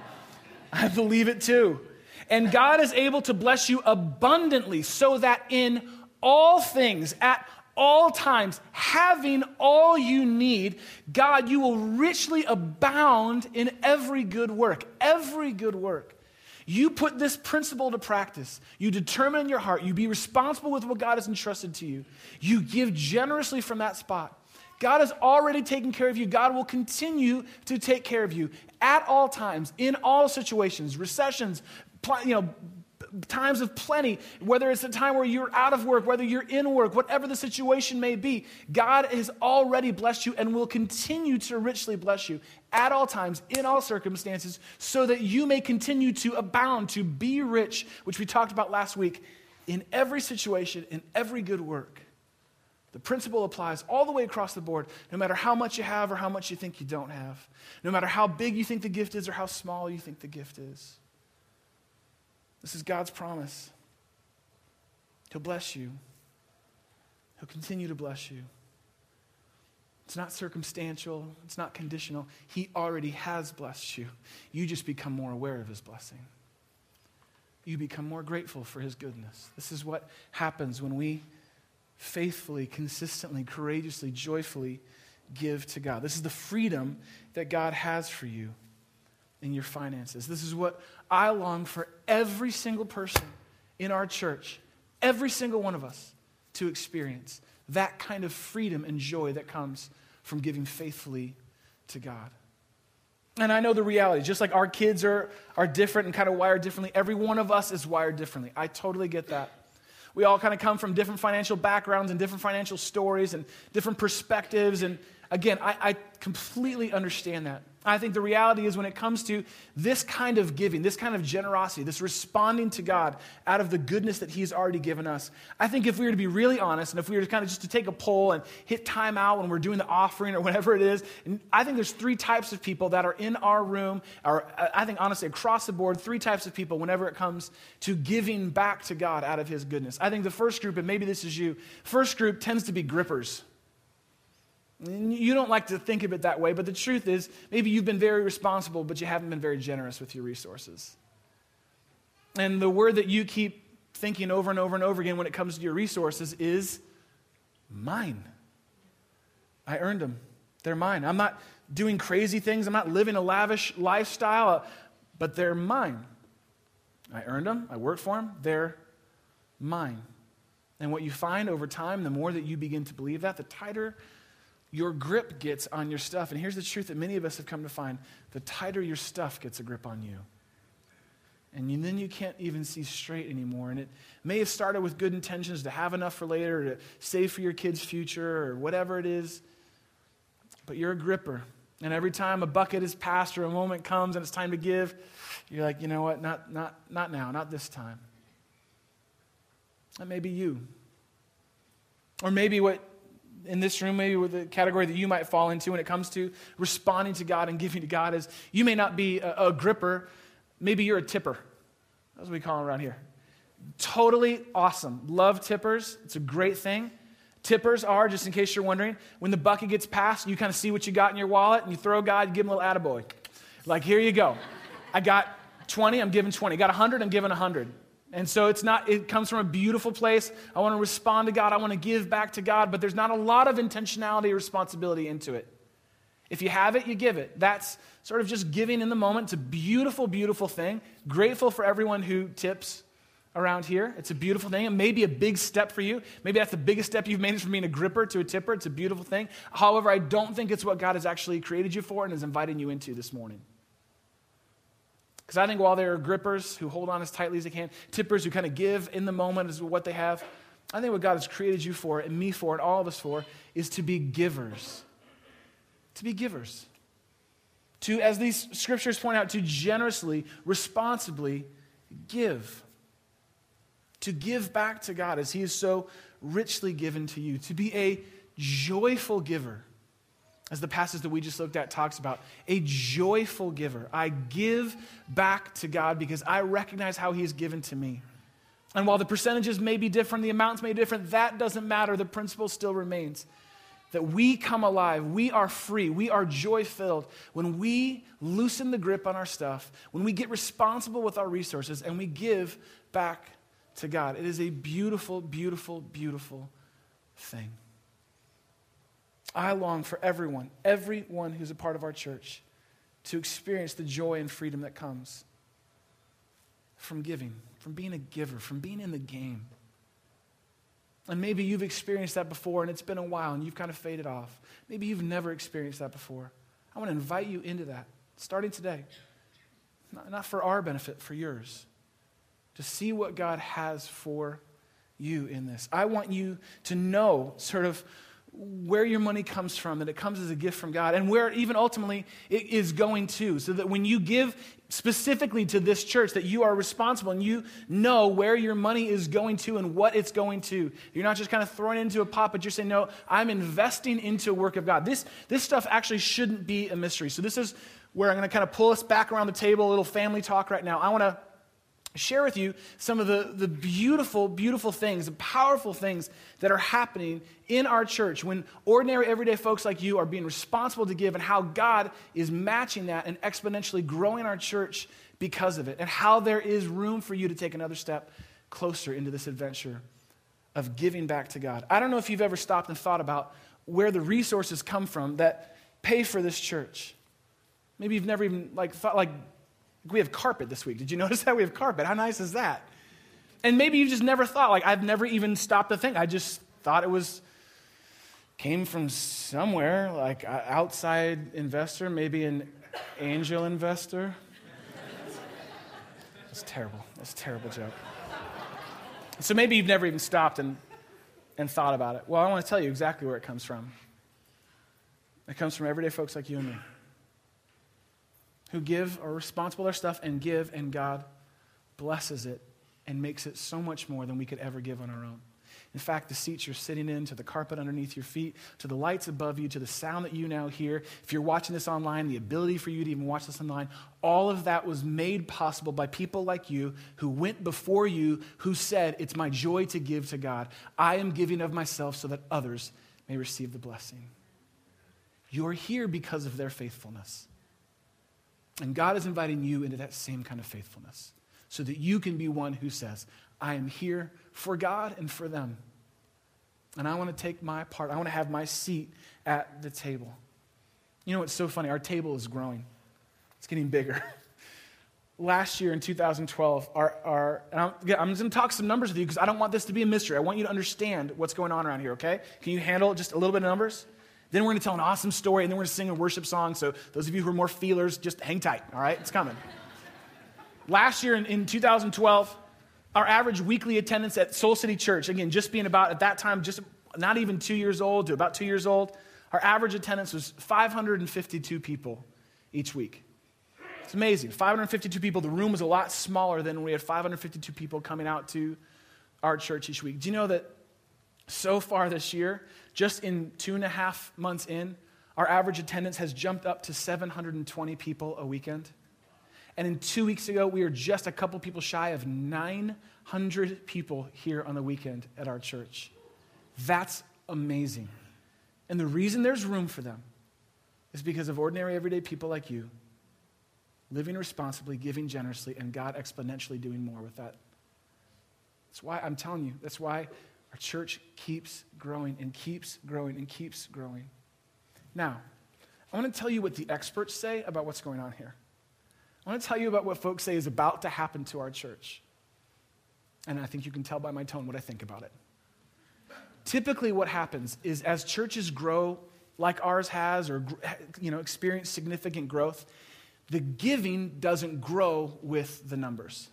A: I believe it too. And God is able to bless you abundantly so that in all things, at all times, having all you need, God, you will richly abound in every good work. Every good work. You put this principle to practice. You determine in your heart, you be responsible with what God has entrusted to you. You give generously from that spot. God has already taken care of you. God will continue to take care of you at all times, in all situations, recessions, you know, times of plenty, whether it's a time where you're out of work, whether you're in work, whatever the situation may be, God has already blessed you and will continue to richly bless you at all times, in all circumstances, so that you may continue to abound, to be rich, which we talked about last week, in every situation, in every good work. The principle applies all the way across the board, no matter how much you have or how much you think you don't have, no matter how big you think the gift is or how small you think the gift is. This is God's promise. He'll bless you, He'll continue to bless you. It's not circumstantial, it's not conditional. He already has blessed you. You just become more aware of His blessing. You become more grateful for His goodness. This is what happens when we faithfully, consistently, courageously, joyfully give to God. This is the freedom that God has for you in your finances. This is what I long for every single person in our church, every single one of us, to experience that kind of freedom and joy that comes from giving faithfully to God. And I know the reality, just like our kids are, are different and kind of wired differently, every one of us is wired differently. I totally get that. We all kind of come from different financial backgrounds and different financial stories and different perspectives. And again, I, I completely understand that. I think the reality is when it comes to this kind of giving, this kind of generosity, this responding to God out of the goodness that He's already given us, I think if we were to be really honest and if we were to kind of just to take a poll and hit time out when we're doing the offering or whatever it is, and I think there's three types of people that are in our room, or uh, I think honestly across the board, three types of people whenever it comes to giving back to God out of His goodness. I think the first group, and maybe this is you, first group tends to be grippers. You don't like to think of it that way, but the truth is, maybe you've been very responsible, but you haven't been very generous with your resources. And the word that you keep thinking over and over and over again when it comes to your resources is mine. I earned them. They're mine. I'm not doing crazy things, I'm not living a lavish lifestyle, but they're mine. I earned them, I worked for them, they're mine. And what you find over time, the more that you begin to believe that, the tighter your grip gets on your stuff. And here's the truth that many of us have come to find the tighter your stuff gets a grip on you. And then you can't even see straight anymore. And it may have started with good intentions to have enough for later, to save for your kids' future, or whatever it is. But you're a gripper. And every time a bucket is passed or a moment comes and it's time to give, you're like, you know what? Not, not, not now, not this time. That may be you. Or maybe what in this room, maybe with the category that you might fall into when it comes to responding to God and giving to God is you may not be a, a gripper, maybe you're a tipper. That's what we call them around here. Totally awesome. Love tippers. It's a great thing. Tippers are, just in case you're wondering, when the bucket gets passed, you kind of see what you got in your wallet and you throw God, you give him a little attaboy. Like, here you go. I got 20, I'm giving 20. Got 100, I'm giving 100. And so it's not, it comes from a beautiful place. I want to respond to God. I want to give back to God, but there's not a lot of intentionality or responsibility into it. If you have it, you give it. That's sort of just giving in the moment. It's a beautiful, beautiful thing. Grateful for everyone who tips around here. It's a beautiful thing. It may be a big step for you. Maybe that's the biggest step you've made is from being a gripper to a tipper. It's a beautiful thing. However, I don't think it's what God has actually created you for and is inviting you into this morning. Because I think while there are grippers who hold on as tightly as they can, tippers who kind of give in the moment is what they have, I think what God has created you for, and me for, and all of us for, is to be givers. To be givers. To, as these scriptures point out, to generously, responsibly give. To give back to God as He is so richly given to you. To be a joyful giver as the passage that we just looked at talks about, a joyful giver. I give back to God because I recognize how He has given to me. And while the percentages may be different, the amounts may be different, that doesn't matter. The principle still remains that we come alive, we are free, we are joy filled when we loosen the grip on our stuff, when we get responsible with our resources, and we give back to God. It is a beautiful, beautiful, beautiful thing. I long for everyone, everyone who's a part of our church, to experience the joy and freedom that comes from giving, from being a giver, from being in the game. And maybe you've experienced that before and it's been a while and you've kind of faded off. Maybe you've never experienced that before. I want to invite you into that starting today. Not, not for our benefit, for yours. To see what God has for you in this. I want you to know sort of where your money comes from, that it comes as a gift from God, and where even ultimately it is going to. So that when you give specifically to this church, that you are responsible and you know where your money is going to and what it's going to. You're not just kind of throwing it into a pot, but you're saying, no, I'm investing into a work of God. This, this stuff actually shouldn't be a mystery. So this is where I'm going to kind of pull us back around the table, a little family talk right now. I want to share with you some of the, the beautiful, beautiful things, the powerful things that are happening in our church when ordinary, everyday folks like you are being responsible to give, and how God is matching that and exponentially growing our church because of it, and how there is room for you to take another step closer into this adventure of giving back to God. I don't know if you've ever stopped and thought about where the resources come from that pay for this church. Maybe you've never even like thought like we have carpet this week. Did you notice that? We have carpet. How nice is that? And maybe you just never thought, like, I've never even stopped to think. I just thought it was, came from somewhere, like outside investor, maybe an angel investor. That's terrible. That's a terrible joke. So maybe you've never even stopped and, and thought about it. Well, I want to tell you exactly where it comes from. It comes from everyday folks like you and me who give, are responsible their stuff and give, and God blesses it and makes it so much more than we could ever give on our own. In fact, the seats you're sitting in, to the carpet underneath your feet, to the lights above you, to the sound that you now hear, if you're watching this online, the ability for you to even watch this online, all of that was made possible by people like you who went before you, who said, It's my joy to give to God. I am giving of myself so that others may receive the blessing. You're here because of their faithfulness. And God is inviting you into that same kind of faithfulness so that you can be one who says, I am here for God and for them. And I want to take my part. I want to have my seat at the table. You know what's so funny? Our table is growing, it's getting bigger. Last year in 2012, our, our I'm, I'm just going to talk some numbers with you because I don't want this to be a mystery. I want you to understand what's going on around here, okay? Can you handle just a little bit of numbers? Then we're going to tell an awesome story, and then we're going to sing a worship song. So, those of you who are more feelers, just hang tight, all right? It's coming. Last year in, in 2012, our average weekly attendance at Soul City Church, again, just being about at that time, just not even two years old to about two years old, our average attendance was 552 people each week. It's amazing. 552 people. The room was a lot smaller than when we had 552 people coming out to our church each week. Do you know that So far this year, just in two and a half months in, our average attendance has jumped up to 720 people a weekend. And in two weeks ago, we were just a couple people shy of 900 people here on the weekend at our church. That's amazing. And the reason there's room for them is because of ordinary, everyday people like you living responsibly, giving generously, and God exponentially doing more with that. That's why I'm telling you, that's why our church keeps growing and keeps growing and keeps growing. Now, I want to tell you what the experts say about what's going on here. I want to tell you about what folks say is about to happen to our church. And I think you can tell by my tone what I think about it. Typically, what happens is as churches grow, like ours has, or you know, experience significant growth, the giving doesn't grow with the numbers.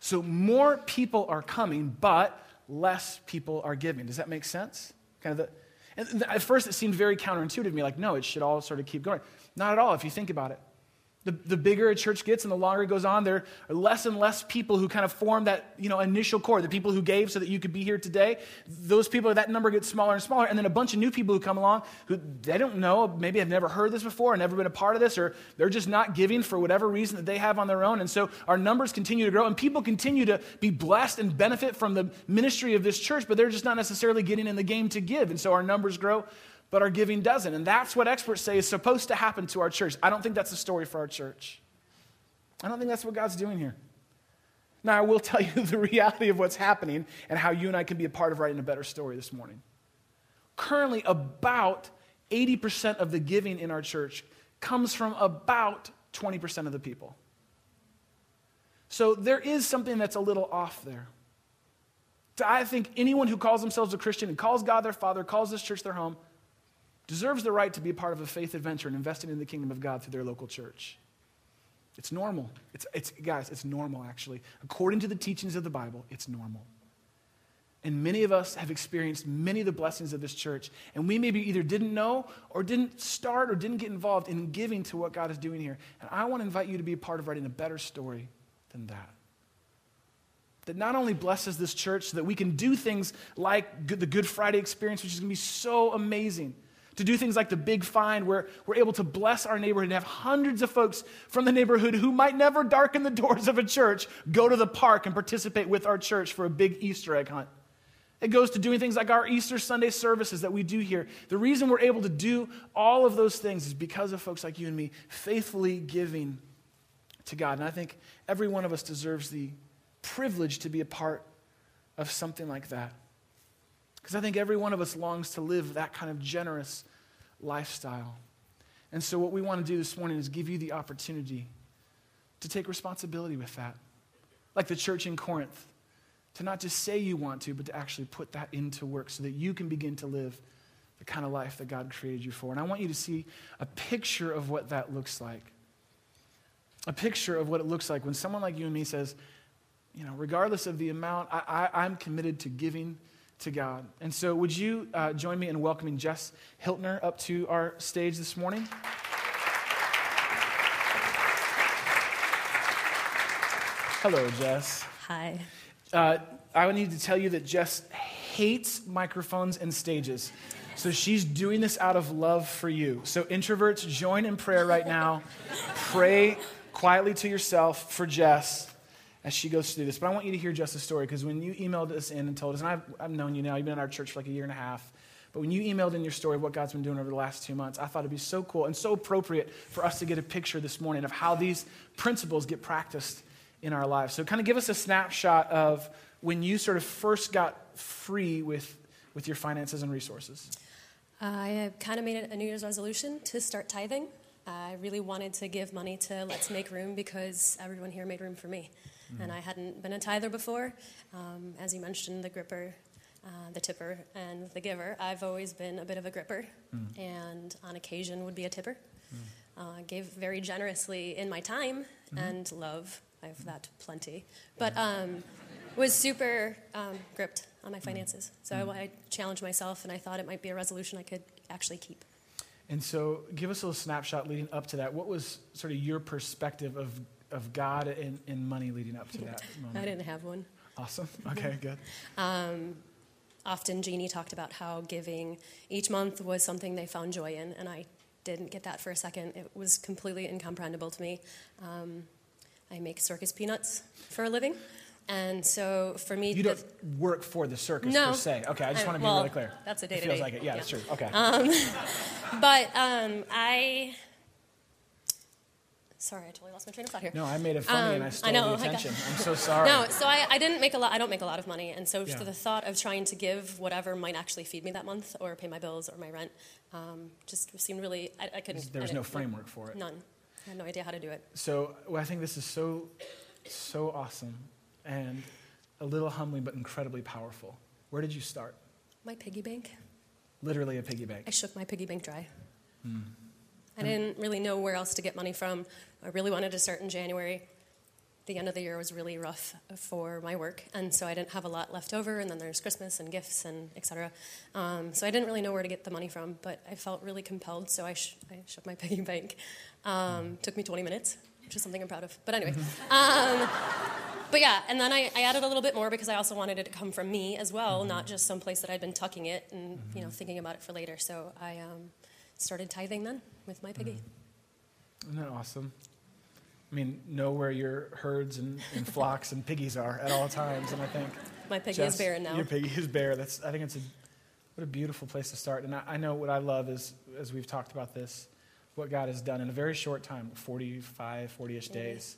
A: So more people are coming, but less people are giving. Does that make sense? Kind of the, and at first it seemed very counterintuitive to me, like, no, it should all sort of keep going. Not at all, if you think about it. The, the bigger a church gets and the longer it goes on, there are less and less people who kind of form that you know, initial core, the people who gave so that you could be here today. Those people, that number gets smaller and smaller. And then a bunch of new people who come along who they don't know, maybe have never heard this before, never been a part of this, or they're just not giving for whatever reason that they have on their own. And so our numbers continue to grow, and people continue to be blessed and benefit from the ministry of this church, but they're just not necessarily getting in the game to give. And so our numbers grow but our giving doesn't. And that's what experts say is supposed to happen to our church. I don't think that's the story for our church. I don't think that's what God's doing here. Now, I will tell you the reality of what's happening and how you and I can be a part of writing a better story this morning. Currently, about 80% of the giving in our church comes from about 20% of the people. So there is something that's a little off there. I think anyone who calls themselves a Christian and calls God their Father, calls this church their home, deserves the right to be a part of a faith adventure and investing in the kingdom of God through their local church. It's normal. It's, it's, guys, it's normal, actually. According to the teachings of the Bible, it's normal. And many of us have experienced many of the blessings of this church, and we maybe either didn't know or didn't start or didn't get involved in giving to what God is doing here. And I want to invite you to be a part of writing a better story than that. That not only blesses this church so that we can do things like the Good Friday experience, which is going to be so amazing to do things like the big find where we're able to bless our neighborhood and have hundreds of folks from the neighborhood who might never darken the doors of a church go to the park and participate with our church for a big Easter egg hunt. It goes to doing things like our Easter Sunday services that we do here. The reason we're able to do all of those things is because of folks like you and me faithfully giving to God. And I think every one of us deserves the privilege to be a part of something like that. Because I think every one of us longs to live that kind of generous lifestyle. And so, what we want to do this morning is give you the opportunity to take responsibility with that. Like the church in Corinth, to not just say you want to, but to actually put that into work so that you can begin to live the kind of life that God created you for. And I want you to see a picture of what that looks like. A picture of what it looks like when someone like you and me says, you know, regardless of the amount, I, I, I'm committed to giving to God. And so, would you uh, join me in welcoming Jess Hiltner up to our stage this morning? Hello, Jess.
B: Hi.
A: Uh, I need to tell you that Jess hates microphones and stages. So she's doing this out of love for you. So, introverts, join in prayer right now. Pray quietly to yourself for Jess as she goes through this. But I want you to hear just the story because when you emailed us in and told us, and I've, I've known you now, you've been in our church for like a year and a half. But when you emailed in your story of what God's been doing over the last two months, I thought it'd be so cool and so appropriate for us to get a picture this morning of how these principles get practiced in our lives. So, kind of give us a snapshot of when you sort of first got free with, with your finances and resources.
B: I kind of made a New Year's resolution to start tithing. I really wanted to give money to Let's Make Room because everyone here made room for me mm. and I hadn't been a tither before. Um, as you mentioned, the gripper, uh, the tipper, and the giver. I've always been a bit of a gripper, mm. and on occasion would be a tipper. Mm. Uh, gave very generously in my time mm-hmm. and love. I have that plenty, but um, was super um, gripped on my mm. finances. So mm. I challenged myself, and I thought it might be a resolution I could actually keep.
A: And so, give us a little snapshot leading up to that. What was sort of your perspective of of God and, and money leading up to that moment?
B: I didn't have one.
A: Awesome. Okay, good. Um,
B: often Jeannie talked about how giving each month was something they found joy in, and I didn't get that for a second. It was completely incomprehensible to me. Um, I make circus peanuts for a living. And so for me,
A: you don't work for the circus
B: no,
A: per se. Okay, I just want to be
B: well,
A: really clear.
B: That's a day
A: It feels like it. Yeah, that's true. Okay.
B: Um, but um, I. Sorry, I totally lost my train of thought here.
A: no, I made it funny and I
B: um,
A: stole
B: I know,
A: the
B: got-
A: attention. I'm so sorry.
B: No, so I, I didn't make a lot. I don't make a lot of money, and so
A: Yeah.
B: the thought of trying to give whatever might actually feed me that month or pay my bills or my rent um, just seemed really. I, I couldn't.
A: there was no framework for it.
B: None. I had no idea how to do it.
A: So well, I think this is so, so awesome and a little humbling but incredibly powerful. Where did you start?
B: My piggy bank.
A: Literally a piggy bank.
B: I shook my piggy bank dry.
A: Hmm.
B: I didn't really know where else to get money from. I really wanted to start in January. The end of the year was really rough for my work, and so I didn't have a lot left over. And then there's Christmas and gifts and etc. Um, so I didn't really know where to get the money from, but I felt really compelled, so I, sh- I shook my piggy bank. Um, took me 20 minutes, which is something I'm proud of. But anyway, um, but yeah, and then I, I added a little bit more because I also wanted it to come from me as well, not just some place that I'd been tucking it and you know thinking about it for later. So I um, started tithing then with my piggy.
A: Isn't that awesome? I mean, know where your herds and, and flocks and piggies are at all times. And I think
B: My piggy
A: Jess,
B: is barren now.
A: Your piggy is bare. That's I think it's a what a beautiful place to start. And I, I know what I love is as we've talked about this, what God has done in a very short time, 45, 40-ish
B: Mhm.
A: days.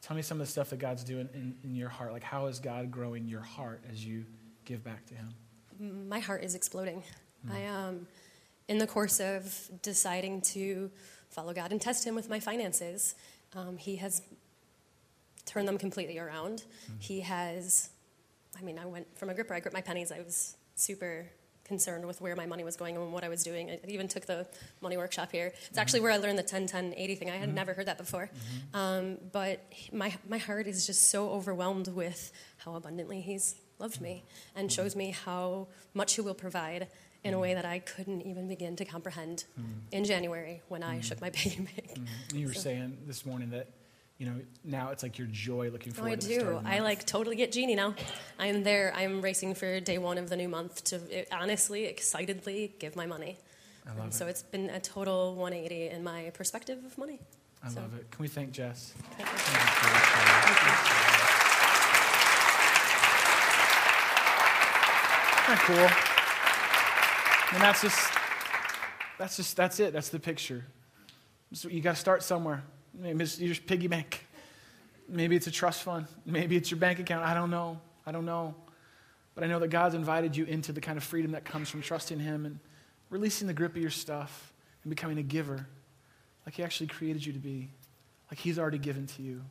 A: Tell me some of the stuff that God's doing in, in your heart. Like how is God growing your heart as you give back to Him?
B: my heart is exploding. I um, in the course of deciding to follow God and test Him with my finances, um, He has turned them completely around. Mm-hmm. He has, I mean, I went from a gripper. I gripped my pennies. I was super concerned with where my money was going and what I was doing. I even took the money workshop here. It's actually mm-hmm. where I learned the 10 10 80 thing. I had mm-hmm. never heard that before. Um, but my, my heart is just so overwhelmed with how abundantly He's loved me and shows me how much He will provide in a way that I couldn't even begin to comprehend in January when I shook my piggy bank.
A: And you were
B: So-
A: saying this morning that, you know, now it's like your joy looking
B: No,
A: forward
B: I
A: the start
B: do. I like totally get Jeannie now. I'm there. I'm racing for day one of the new month to honestly, excitedly give my money.
A: I
B: Um,
A: love
B: so
A: it.
B: it's been a total 180 in my perspective of money.
A: I
B: so-
A: love it. Can we thank Jess?
B: Thank you.
A: Thank you. Isn't that cool? And that's just, that's just, that's it. That's the picture. So you got to start somewhere. Maybe it's your piggy bank. Maybe it's a trust fund. Maybe it's your bank account. I don't know. I don't know. But I know that God's invited you into the kind of freedom that comes from trusting Him and releasing the grip of your stuff and becoming a giver like He actually created you to be, like He's already given to you.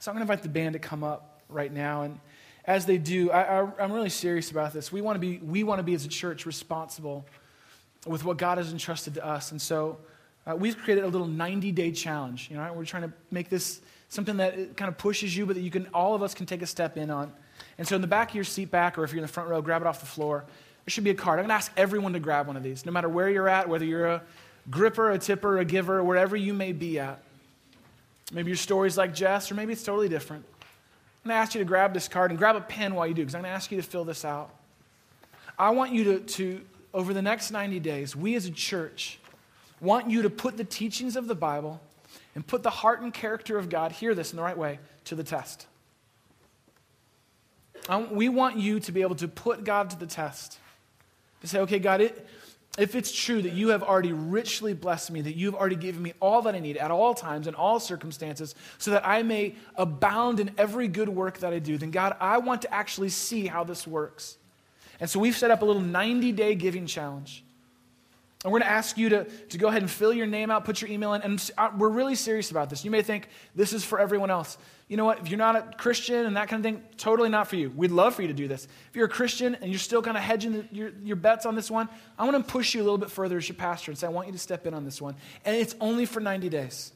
A: So I'm going to invite the band to come up right now. And as they do, I, I, I'm really serious about this. We want to be, we want to be as a church responsible with what God has entrusted to us. And so uh, we've created a little 90 day challenge. You know, we're trying to make this something that kind of pushes you, but that you can, all of us can take a step in on. And so in the back of your seat back, or if you're in the front row, grab it off the floor. There should be a card. I'm going to ask everyone to grab one of these, no matter where you're at, whether you're a gripper, a tipper, a giver, wherever you may be at. Maybe your story's like Jess, or maybe it's totally different. I'm going to ask you to grab this card and grab a pen while you do, because I'm going to ask you to fill this out. I want you to, to, over the next 90 days, we as a church want you to put the teachings of the Bible and put the heart and character of God, hear this in the right way, to the test. We want you to be able to put God to the test. To say, okay, God, it, if it's true that you have already richly blessed me, that you've already given me all that I need at all times, and all circumstances, so that I may abound in every good work that I do, then God, I want to actually see how this works. And so we've set up a little 90 day giving challenge. And we're going to ask you to, to go ahead and fill your name out, put your email in. And uh, we're really serious about this. You may think this is for everyone else. You know what? If you're not a Christian and that kind of thing, totally not for you. We'd love for you to do this. If you're a Christian and you're still kind of hedging your, your bets on this one, I want to push you a little bit further as your pastor and say, I want you to step in on this one. And it's only for 90 days.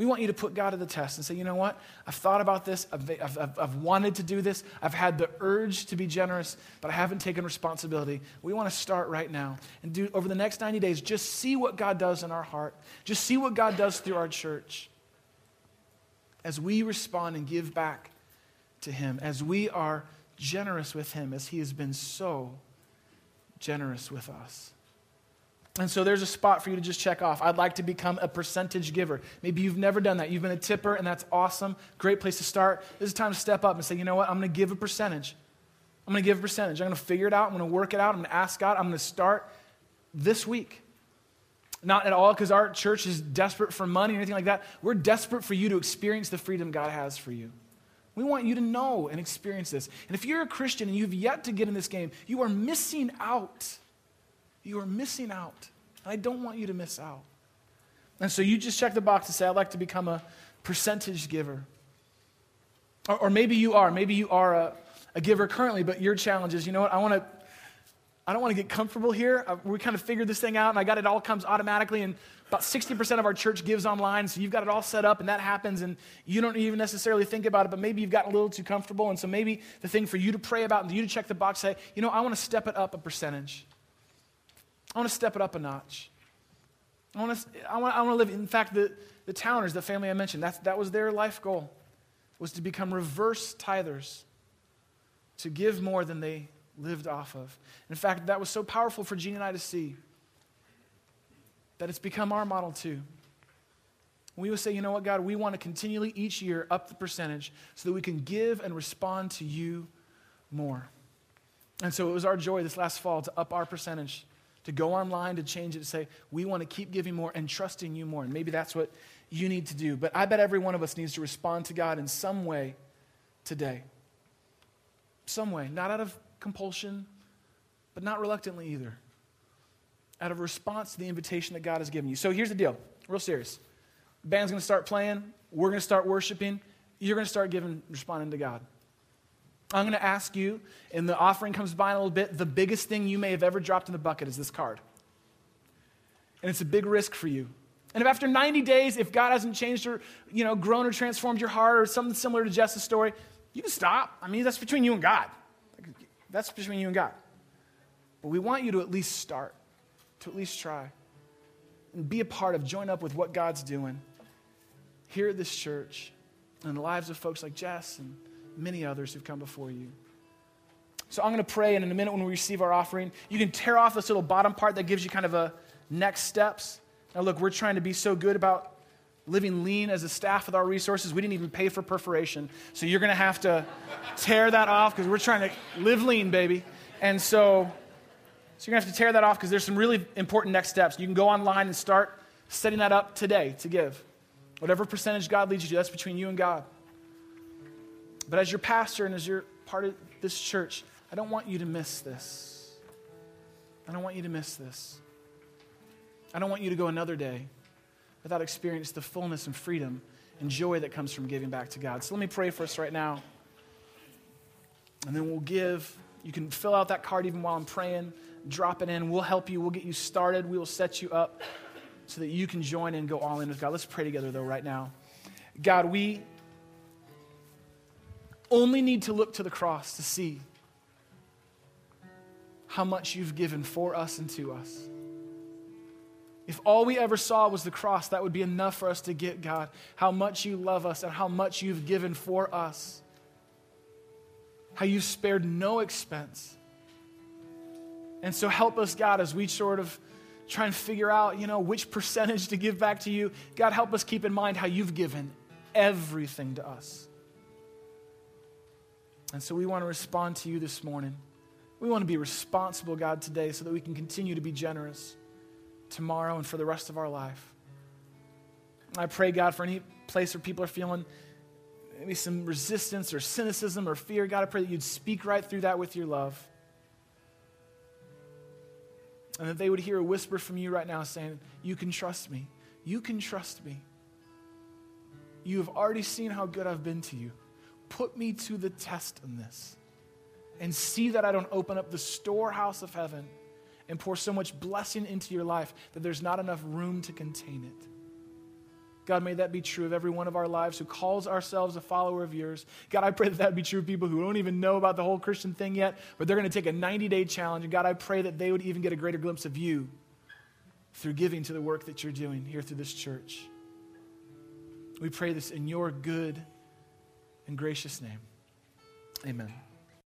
A: We want you to put God to the test and say, you know what? I've thought about this. I've, I've, I've, wanted to do this. I've had the urge to be generous, but I haven't taken responsibility. We want to start right now and do over the next 90 days, just see what God does in our heart. Just see what God does through our church as we respond and give back to Him, as we are generous with him as he has been so generous with us. And so there's a spot for you to just check off. I'd like to become a percentage giver. Maybe you've never done that. You've been a tipper, and that's awesome. Great place to start. This is time to step up and say, you know what? I'm going to give a percentage. I'm going to give a percentage. I'm going to figure it out. I'm going to work it out. I'm going to ask God. I'm going to start this week. Not at all because our church is desperate for money or anything like that. We're desperate for you to experience the freedom God has for you. We want you to know and experience this. And if you're a Christian and you've yet to get in this game, you are missing out. You are missing out. I don't want you to miss out. And so you just check the box to say, I'd like to become a percentage giver. Or, or maybe you are. Maybe you are a, a giver currently, but your challenge is, you know what, I want to. I don't want to get comfortable here. Uh, we kind of figured this thing out, and I got it all comes automatically. And about 60% of our church gives online, so you've got it all set up, and that happens, and you don't even necessarily think about it, but maybe you've gotten a little too comfortable. And so maybe the thing for you to pray about and you to check the box, say, you know, I want to step it up a percentage. I want to step it up a notch. I want to, I want, I want to live. In fact, the, the Towners, the family I mentioned, that's, that was their life goal, was to become reverse tithers, to give more than they lived off of. In fact, that was so powerful for Gene and I to see that it's become our model too. We would say, you know what, God, we want to continually each year up the percentage so that we can give and respond to you more. And so it was our joy this last fall to up our percentage to go online to change it to say, we want to keep giving more and trusting you more. And maybe that's what you need to do. But I bet every one of us needs to respond to God in some way today. Some way. Not out of compulsion, but not reluctantly either. Out of response to the invitation that God has given you. So here's the deal real serious. Band's going to start playing. We're going to start worshiping. You're going to start giving, responding to God. I'm going to ask you, and the offering comes by in a little bit, the biggest thing you may have ever dropped in the bucket is this card. And it's a big risk for you. And if after 90 days, if God hasn't changed or, you know, grown or transformed your heart or something similar to Jess's story, you can stop. I mean, that's between you and God. That's between you and God. But we want you to at least start, to at least try, and be a part of, join up with what God's doing here at this church and the lives of folks like Jess and many others who've come before you. So I'm going to pray, and in a minute when we receive our offering, you can tear off this little bottom part that gives you kind of a next steps. Now, look, we're trying to be so good about living lean as a staff with our resources. We didn't even pay for perforation. So you're going to have to tear that off because we're trying to live lean, baby. And so, so you're going to have to tear that off because there's some really important next steps. You can go online and start setting that up today to give. Whatever percentage God leads you to, that's between you and God. But as your pastor and as you're part of this church, I don't want you to miss this. I don't want you to miss this. I don't want you to go another day without experiencing the fullness and freedom and joy that comes from giving back to God. So let me pray for us right now. And then we'll give. You can fill out that card even while I'm praying, drop it in. We'll help you. We'll get you started. We will set you up so that you can join and go all in with God. Let's pray together, though, right now. God, we only need to look to the cross to see how much you've given for us and to us. If all we ever saw was the cross, that would be enough for us to get, God, how much you love us and how much you've given for us. How you've spared no expense. And so help us, God, as we sort of try and figure out, you know, which percentage to give back to you. God, help us keep in mind how you've given everything to us. And so we want to respond to you this morning. We want to be responsible, God, today so that we can continue to be generous tomorrow and for the rest of our life. I pray, God, for any place where people are feeling maybe some resistance or cynicism or fear, God, I pray that you'd speak right through that with your love. And that they would hear a whisper from you right now saying, You can trust me. You can trust me. You have already seen how good I've been to you put me to the test in this and see that I don't open up the storehouse of heaven and pour so much blessing into your life that there's not enough room to contain it. God, may that be true of every one of our lives who calls ourselves a follower of yours. God, I pray that that be true of people who don't even know about the whole Christian thing yet, but they're going to take a 90 day challenge. And God, I pray that they would even get a greater glimpse of you through giving to the work that you're doing here through this church. We pray this in your good gracious name. Amen.